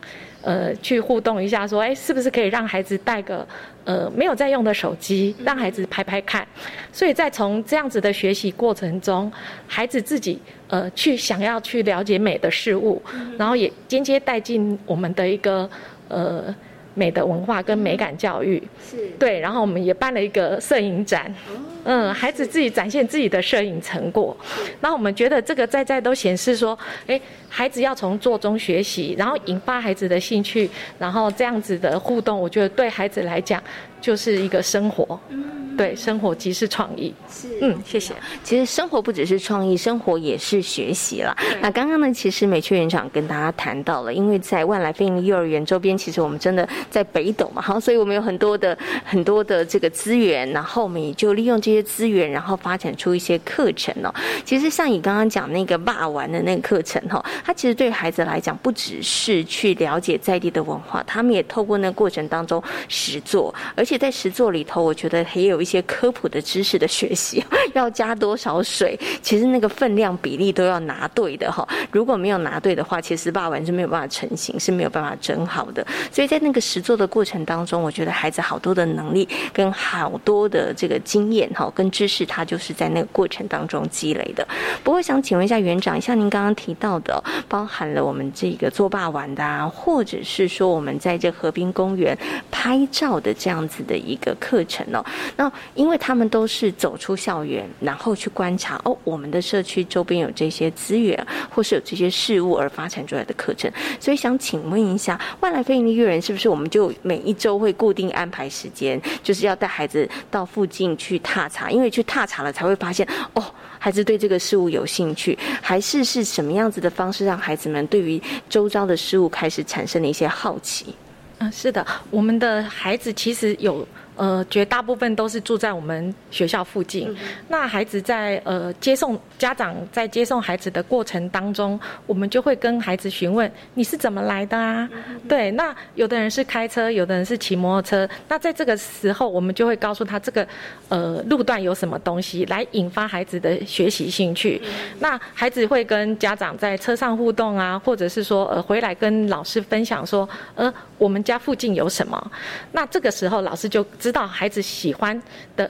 呃去互动一下，说哎是不是可以让孩子带个呃没有在用的手机，让孩子拍拍看。所以在从这样子的学习过程中，孩子自己呃去想要去了解美的事物，然后也间接带进我们的一个。呃，美的文化跟美感教育。是。对，然后我们也办了一个摄影展，嗯，孩子自己展现自己的摄影成果，那我们觉得这个在在都显示说，哎，孩子要从做中学习，然后引发孩子的兴趣，然后这样子的互动，我觉得对孩子来讲就是一个生活。对，生活即是创意。是，嗯，谢谢。其实生活不只是创意，生活也是学习了。那刚刚呢，其实美雀园长跟大家谈到了，因为在万来飞鹰幼儿园周边，其实我们真的在北斗嘛，好，所以我们有很多的很多的这个资源，然后我们也就利用这些资源，然后发展出一些课程哦。其实像你刚刚讲那个霸玩的那个课程哈，它其实对孩子来讲，不只是去了解在地的文化，他们也透过那个过程当中实做，而且在实做里头，我觉得也有一。些科普的知识的学习，要加多少水？其实那个分量比例都要拿对的哈。如果没有拿对的话，其实霸玩是没有办法成型，是没有办法整好的。所以在那个实做的过程当中，我觉得孩子好多的能力跟好多的这个经验哈，跟知识，他就是在那个过程当中积累的。不过想请问一下园长，像您刚刚提到的，包含了我们这个做霸王的啊，或者是说我们在这河滨公园拍照的这样子的一个课程哦，那。因为他们都是走出校园，然后去观察哦，我们的社区周边有这些资源，或是有这些事物而发展出来的课程。所以想请问一下，外来非营利育人是不是我们就每一周会固定安排时间，就是要带孩子到附近去踏查？因为去踏查了才会发现哦，孩子对这个事物有兴趣，还是是什么样子的方式让孩子们对于周遭的事物开始产生了一些好奇？嗯，是的，我们的孩子其实有。呃，绝大部分都是住在我们学校附近。那孩子在呃接送家长在接送孩子的过程当中，我们就会跟孩子询问你是怎么来的啊？对，那有的人是开车，有的人是骑摩托车。那在这个时候，我们就会告诉他这个呃路段有什么东西，来引发孩子的学习兴趣。那孩子会跟家长在车上互动啊，或者是说呃回来跟老师分享说，呃我们家附近有什么？那这个时候老师就知道孩子喜欢的。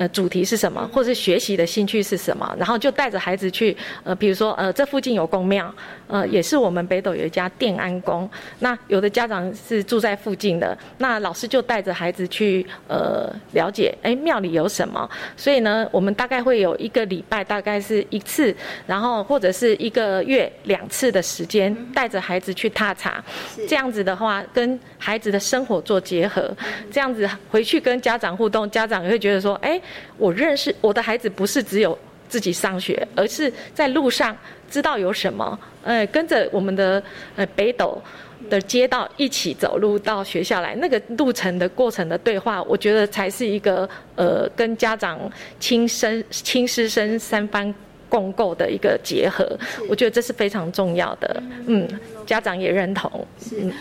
呃，主题是什么，或是学习的兴趣是什么？然后就带着孩子去，呃，比如说，呃，这附近有公庙，呃，也是我们北斗有一家电安宫。那有的家长是住在附近的，那老师就带着孩子去，呃，了解，哎，庙里有什么？所以呢，我们大概会有一个礼拜，大概是一次，然后或者是一个月两次的时间，带着孩子去踏查。这样子的话，跟孩子的生活做结合，这样子回去跟家长互动，家长也会觉得说，哎。我认识我的孩子，不是只有自己上学，而是在路上知道有什么，呃，跟着我们的呃北斗的街道一起走路到学校来，那个路程的过程的对话，我觉得才是一个呃跟家长亲生亲师生三方共构的一个结合，我觉得这是非常重要的，嗯，家长也认同，是。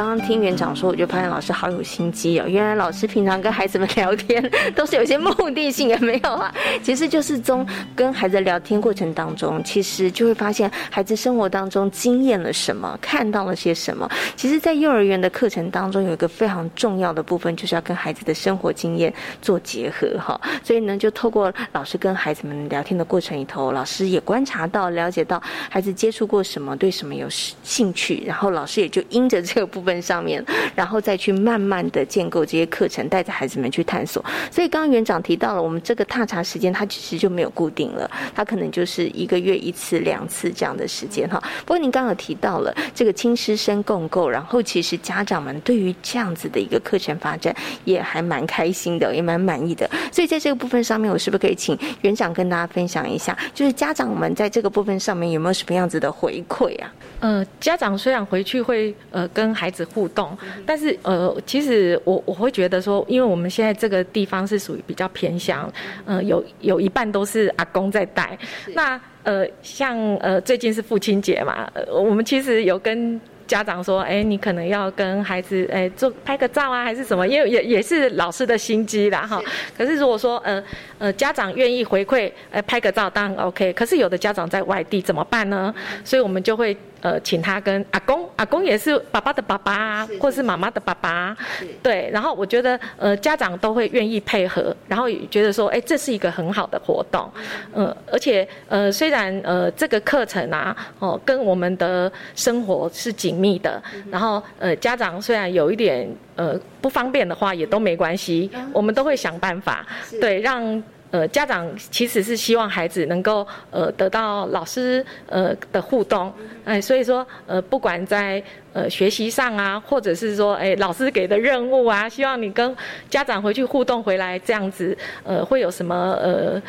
刚刚听园长说，我就发现老师好有心机哦。原来老师平常跟孩子们聊天都是有些目的性，也没有啊。其实就是从跟孩子聊天过程当中，其实就会发现孩子生活当中经验了什么，看到了些什么。其实，在幼儿园的课程当中，有一个非常重要的部分，就是要跟孩子的生活经验做结合哈。所以呢，就透过老师跟孩子们聊天的过程里头，老师也观察到、了解到孩子接触过什么，对什么有兴趣，然后老师也就因着这个部。分分上面，然后再去慢慢的建构这些课程，带着孩子们去探索。所以刚刚园长提到了，我们这个踏查时间，它其实就没有固定了，它可能就是一个月一次、两次这样的时间哈。不过您刚刚提到了这个亲师生共构，然后其实家长们对于这样子的一个课程发展也还蛮开心的，也蛮满意的。所以在这个部分上面，我是不是可以请园长跟大家分享一下，就是家长们在这个部分上面有没有什么样子的回馈啊？呃，家长虽然回去会呃跟孩子互动，但是呃，其实我我会觉得说，因为我们现在这个地方是属于比较偏乡，呃，有有一半都是阿公在带。那呃，像呃最近是父亲节嘛，呃我们其实有跟家长说，哎，你可能要跟孩子哎做拍个照啊，还是什么？因为也也是老师的心机啦哈。可是如果说呃呃家长愿意回馈，哎拍个照当然 OK。可是有的家长在外地怎么办呢？所以我们就会。呃，请他跟阿公，阿公也是爸爸的爸爸，或是妈妈的爸爸，对。然后我觉得，呃，家长都会愿意配合，然后也觉得说，哎，这是一个很好的活动，嗯，而且，呃，虽然呃这个课程啊，哦，跟我们的生活是紧密的，然后，呃，家长虽然有一点呃不方便的话，也都没关系，我们都会想办法，对，让。呃，家长其实是希望孩子能够呃得到老师呃的互动，哎，所以说呃不管在呃学习上啊，或者是说哎老师给的任务啊，希望你跟家长回去互动回来这样子，呃会有什么呃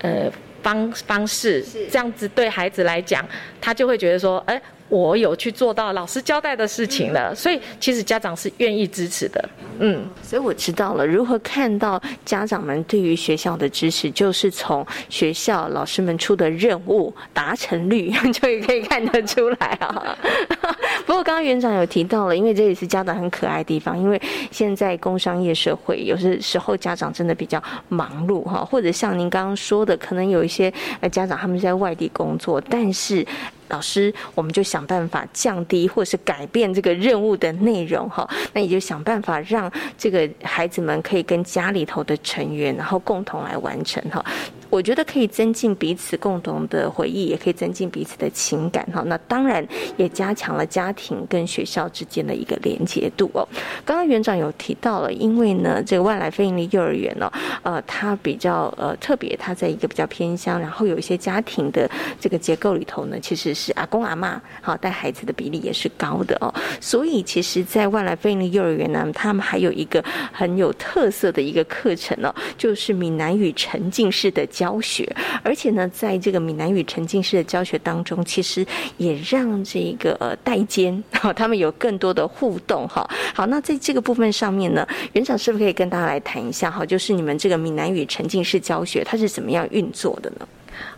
呃方方式，这样子对孩子来讲，他就会觉得说哎。我有去做到老师交代的事情了，所以其实家长是愿意支持的，嗯，所以我知道了如何看到家长们对于学校的支持，就是从学校老师们出的任务达成率 就可以看得出来啊。不过刚刚园长有提到了，因为这也是家长很可爱的地方，因为现在工商业社会有些时候家长真的比较忙碌哈，或者像您刚刚说的，可能有一些呃家长他们在外地工作，但是。老师，我们就想办法降低或是改变这个任务的内容哈，那也就想办法让这个孩子们可以跟家里头的成员，然后共同来完成哈。我觉得可以增进彼此共同的回忆，也可以增进彼此的情感哈。那当然也加强了家庭跟学校之间的一个连结度哦。刚刚园长有提到了，因为呢，这个外来非营利幼儿园呢，呃，它比较呃特别，它在一个比较偏乡，然后有一些家庭的这个结构里头呢，其实是阿公阿妈好带孩子的比例也是高的哦。所以其实，在外来非营利幼儿园呢，他们还有一个很有特色的一个课程哦，就是闽南语沉浸式的。教学，而且呢，在这个闽南语沉浸式的教学当中，其实也让这个呃代监好他们有更多的互动哈。好，那在这个部分上面呢，园长是不是可以跟大家来谈一下哈？就是你们这个闽南语沉浸式教学，它是怎么样运作的呢？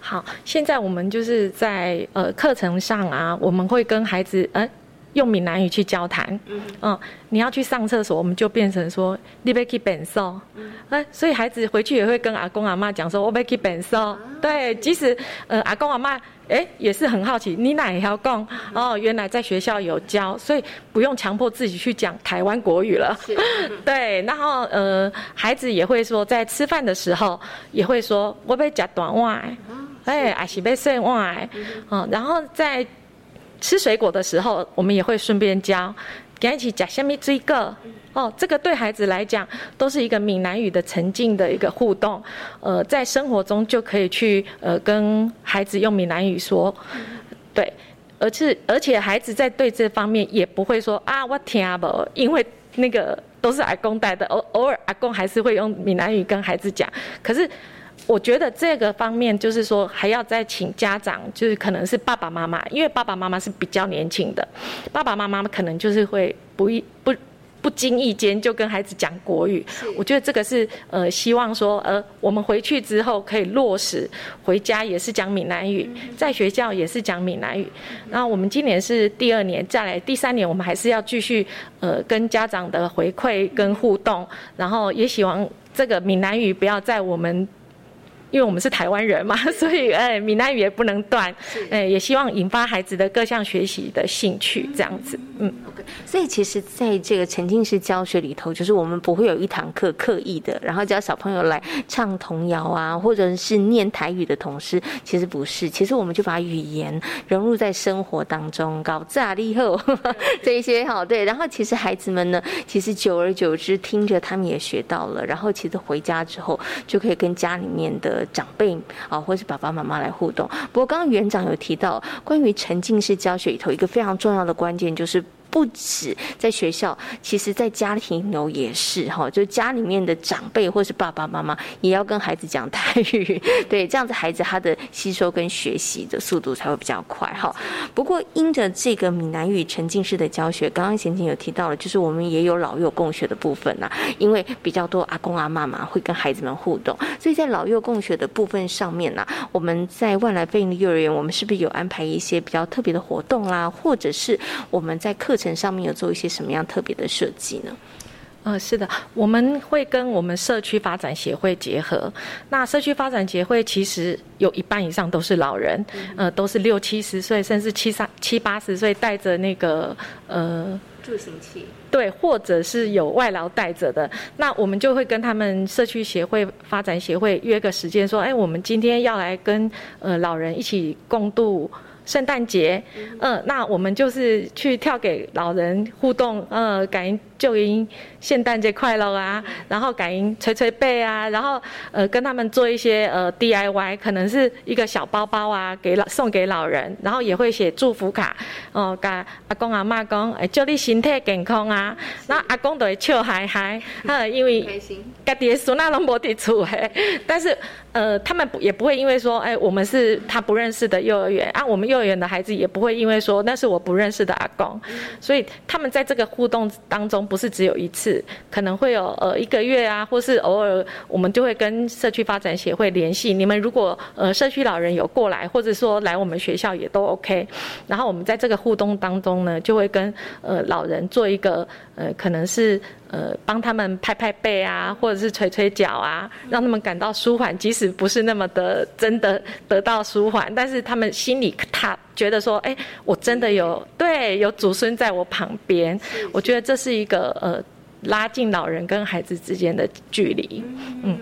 好，现在我们就是在呃课程上啊，我们会跟孩子呃用闽南语去交谈。嗯，嗯，你要去上厕所，我们就变成说你要去便所。嗯，哎，所以孩子回去也会跟阿公阿妈讲说，我要去便所。对，即使呃阿公阿妈哎也是很好奇，你哪一条讲？哦，原来在学校有教，所以不用强迫自己去讲台湾国语了。对，然后呃孩子也会说，在吃饭的时候也会说，我要夹短袜。哎，还是被碎外，嗯，然后在吃水果的时候，我们也会顺便教，跟一起讲下面这一个，哦，这个对孩子来讲都是一个闽南语的沉浸的一个互动，呃，在生活中就可以去呃跟孩子用闽南语说，对，而且而且孩子在对这方面也不会说啊我听不，因为那个都是阿公带的，偶偶尔阿公还是会用闽南语跟孩子讲，可是。我觉得这个方面就是说，还要再请家长，就是可能是爸爸妈妈，因为爸爸妈妈是比较年轻的，爸爸妈妈可能就是会不一不不经意间就跟孩子讲国语。我觉得这个是呃，希望说呃，我们回去之后可以落实，回家也是讲闽南语，在学校也是讲闽南语。那我们今年是第二年，再来第三年，我们还是要继续呃跟家长的回馈跟互动，然后也希望这个闽南语不要在我们。因为我们是台湾人嘛，所以哎，闽南语也不能断，哎，也希望引发孩子的各项学习的兴趣，这样子，嗯。所以其实在这个沉浸式教学里头，就是我们不会有一堂课刻意的，然后教小朋友来唱童谣啊，或者是念台语的同时，其实不是，其实我们就把语言融入在生活当中，搞炸力后 这一些哈，对，然后其实孩子们呢，其实久而久之听着，他们也学到了，然后其实回家之后就可以跟家里面的。长辈啊，或是爸爸妈妈来互动。不过，刚刚园长有提到关于沉浸式教学里头一个非常重要的关键，就是。不止在学校，其实在家庭里也是哈，就家里面的长辈或是爸爸妈妈也要跟孩子讲台语，对，这样子孩子他的吸收跟学习的速度才会比较快哈。不过因着这个闽南语沉浸式的教学，刚刚贤琴有提到了，就是我们也有老幼共学的部分呐，因为比较多阿公阿妈嘛会跟孩子们互动，所以在老幼共学的部分上面呢，我们在外来飞利幼儿园，我们是不是有安排一些比较特别的活动啦，或者是我们在课程上面有做一些什么样特别的设计呢？呃，是的，我们会跟我们社区发展协会结合。那社区发展协会其实有一半以上都是老人，呃，都是六七十岁，甚至七三七八十岁，带着那个呃助行器，对，或者是有外劳带着的。那我们就会跟他们社区协会发展协会约个时间，说，哎，我们今天要来跟呃老人一起共度。圣诞节，嗯，那我们就是去跳给老人互动，呃，感恩就音。圣诞节快乐啊！然后感应捶捶背啊，然后呃跟他们做一些呃 DIY，可能是一个小包包啊，给老送给老人，然后也会写祝福卡哦，跟阿公阿妈讲，哎，祝你身体健康啊！那阿公都会笑嗨嗨，呃，因为家己的孙那拢无伫厝嘿，但是呃他们也不会因为说，哎，我们是他不认识的幼儿园啊，我们幼儿园的孩子也不会因为说那是我不认识的阿公，所以他们在这个互动当中，不是只有一次。可能会有呃一个月啊，或是偶尔我们就会跟社区发展协会联系。你们如果呃社区老人有过来，或者说来我们学校也都 OK。然后我们在这个互动当中呢，就会跟呃老人做一个呃可能是呃帮他们拍拍背啊，或者是捶捶脚啊，让他们感到舒缓。即使不是那么的真的得到舒缓，但是他们心里他觉得说，哎，我真的有对有祖孙在我旁边。我觉得这是一个呃。拉近老人跟孩子之间的距离，嗯。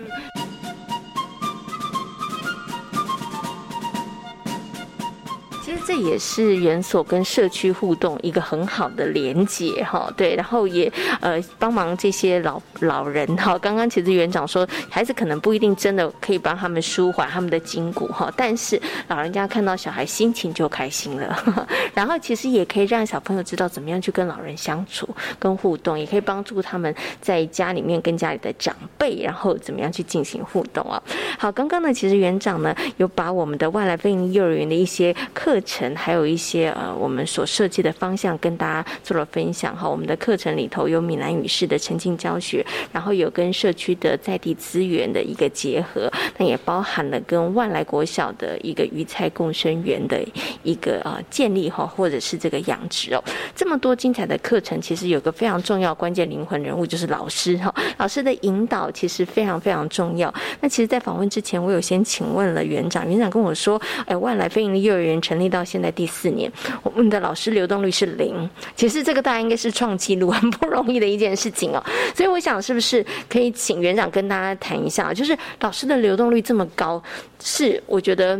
这也是园所跟社区互动一个很好的连接哈。对，然后也呃帮忙这些老老人哈。刚刚其实园长说，孩子可能不一定真的可以帮他们舒缓他们的筋骨哈，但是老人家看到小孩心情就开心了。然后其实也可以让小朋友知道怎么样去跟老人相处、跟互动，也可以帮助他们在家里面跟家里的长辈，然后怎么样去进行互动啊。好，刚刚呢，其实园长呢有把我们的外来飞行幼儿园的一些课程，还有一些呃我们所设计的方向跟大家做了分享哈。我们的课程里头有闽南语式的沉浸教学，然后有跟社区的在地资源的一个结合，那也包含了跟外来国小的一个鱼菜共生园的一个呃建立哈，或者是这个养殖哦。这么多精彩的课程，其实有个非常重要关键灵魂人物就是老师哈。老师的引导其实非常非常重要。那其实，在访问之前，我有先请问了园长，园长跟我说，哎，外来非营利幼儿园成立到到现在第四年，我们的老师流动率是零。其实这个大家应该是创纪录，很不容易的一件事情哦。所以我想，是不是可以请园长跟大家谈一下，就是老师的流动率这么高，是我觉得。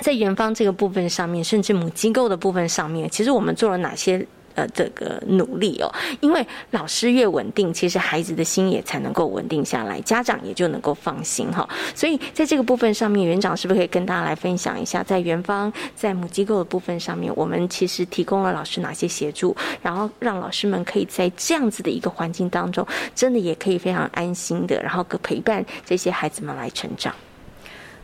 在园方这个部分上面，甚至母机构的部分上面，其实我们做了哪些呃这个努力哦？因为老师越稳定，其实孩子的心也才能够稳定下来，家长也就能够放心哈。所以在这个部分上面，园长是不是可以跟大家来分享一下，在园方在母机构的部分上面，我们其实提供了老师哪些协助，然后让老师们可以在这样子的一个环境当中，真的也可以非常安心的，然后陪伴这些孩子们来成长。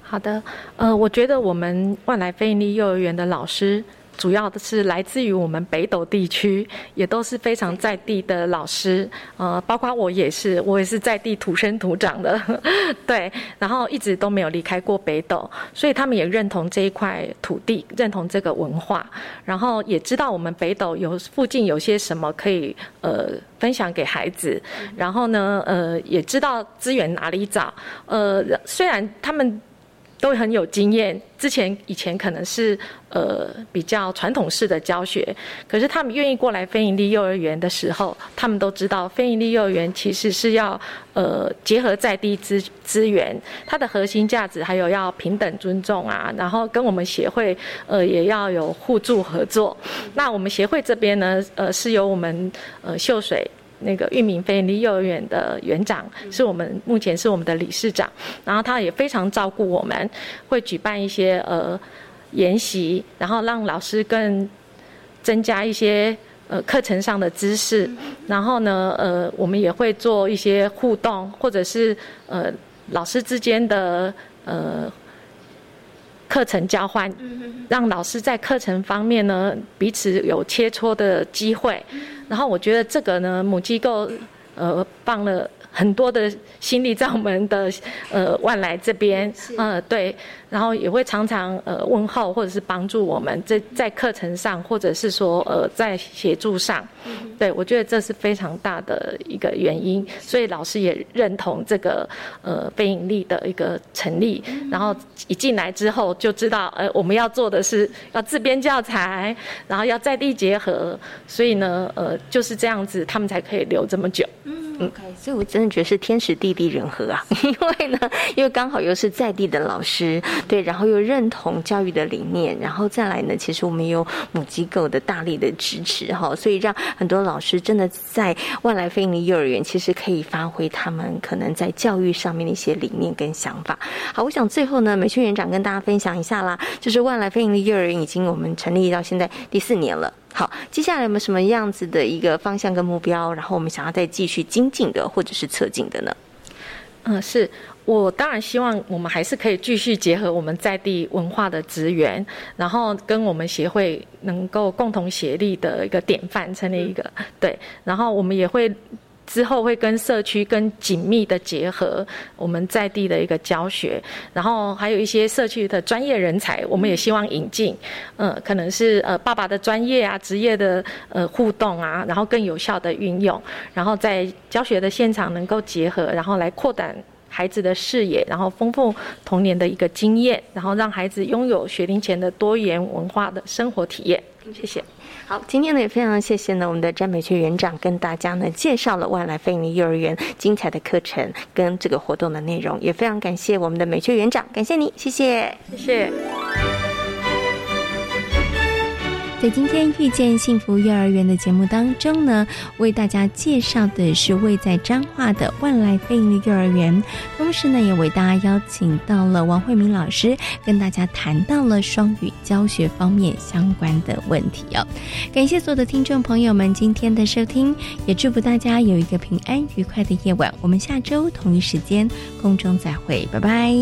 好的，呃，我觉得我们万来非营利幼儿园的老师，主要的是来自于我们北斗地区，也都是非常在地的老师，呃，包括我也是，我也是在地土生土长的，对，然后一直都没有离开过北斗，所以他们也认同这一块土地，认同这个文化，然后也知道我们北斗有附近有些什么可以呃分享给孩子，然后呢，呃，也知道资源哪里找，呃，虽然他们。都很有经验。之前以前可能是呃比较传统式的教学，可是他们愿意过来非营利幼儿园的时候，他们都知道非营利幼儿园其实是要呃结合在地资资源，它的核心价值还有要平等尊重啊，然后跟我们协会呃也要有互助合作。那我们协会这边呢，呃是由我们呃秀水。那个玉明非营利幼儿园的园长是我们目前是我们的理事长，然后他也非常照顾我们，会举办一些呃研习，然后让老师更增加一些呃课程上的知识，然后呢呃我们也会做一些互动，或者是呃老师之间的呃课程交换，让老师在课程方面呢彼此有切磋的机会。然后我觉得这个呢，母机构呃放了很多的心力在我们的呃万来这边，呃对。然后也会常常呃问候或者是帮助我们在在课程上或者是说呃在协助上，对我觉得这是非常大的一个原因，所以老师也认同这个呃非盈利的一个成立。然后一进来之后就知道呃我们要做的是要自编教材，然后要在地结合，所以呢呃就是这样子，他们才可以留这么久。嗯 OK，所以我真的觉得是天时地利人和啊，因为呢，因为刚好又是在地的老师，对，然后又认同教育的理念，然后再来呢，其实我们有母机构的大力的支持哈，所以让很多老师真的在万来飞利幼儿园，其实可以发挥他们可能在教育上面的一些理念跟想法。好，我想最后呢，美训园长跟大家分享一下啦，就是万来飞利幼儿园已经我们成立到现在第四年了。好，接下来有没有什么样子的一个方向跟目标？然后我们想要再继续精进的，或者是测进的呢？嗯，是我当然希望我们还是可以继续结合我们在地文化的资源，然后跟我们协会能够共同协力的一个典范，成立一个对，然后我们也会。之后会跟社区更紧密的结合，我们在地的一个教学，然后还有一些社区的专业人才，我们也希望引进，呃，可能是呃爸爸的专业啊、职业的呃互动啊，然后更有效的运用，然后在教学的现场能够结合，然后来扩展孩子的视野，然后丰富童年的一个经验，然后让孩子拥有学龄前的多元文化的生活体验。谢谢。好，今天呢也非常谢谢呢我们的詹美雀园长跟大家呢介绍了外来飞尼幼儿园精彩的课程跟这个活动的内容，也非常感谢我们的美雀园长，感谢你，谢谢，谢谢。在今天遇见幸福幼儿园的节目当中呢，为大家介绍的是位在彰化的万来飞营的幼儿园，同时呢，也为大家邀请到了王慧明老师，跟大家谈到了双语教学方面相关的问题哦。感谢所有的听众朋友们今天的收听，也祝福大家有一个平安愉快的夜晚。我们下周同一时间空中再会，拜拜。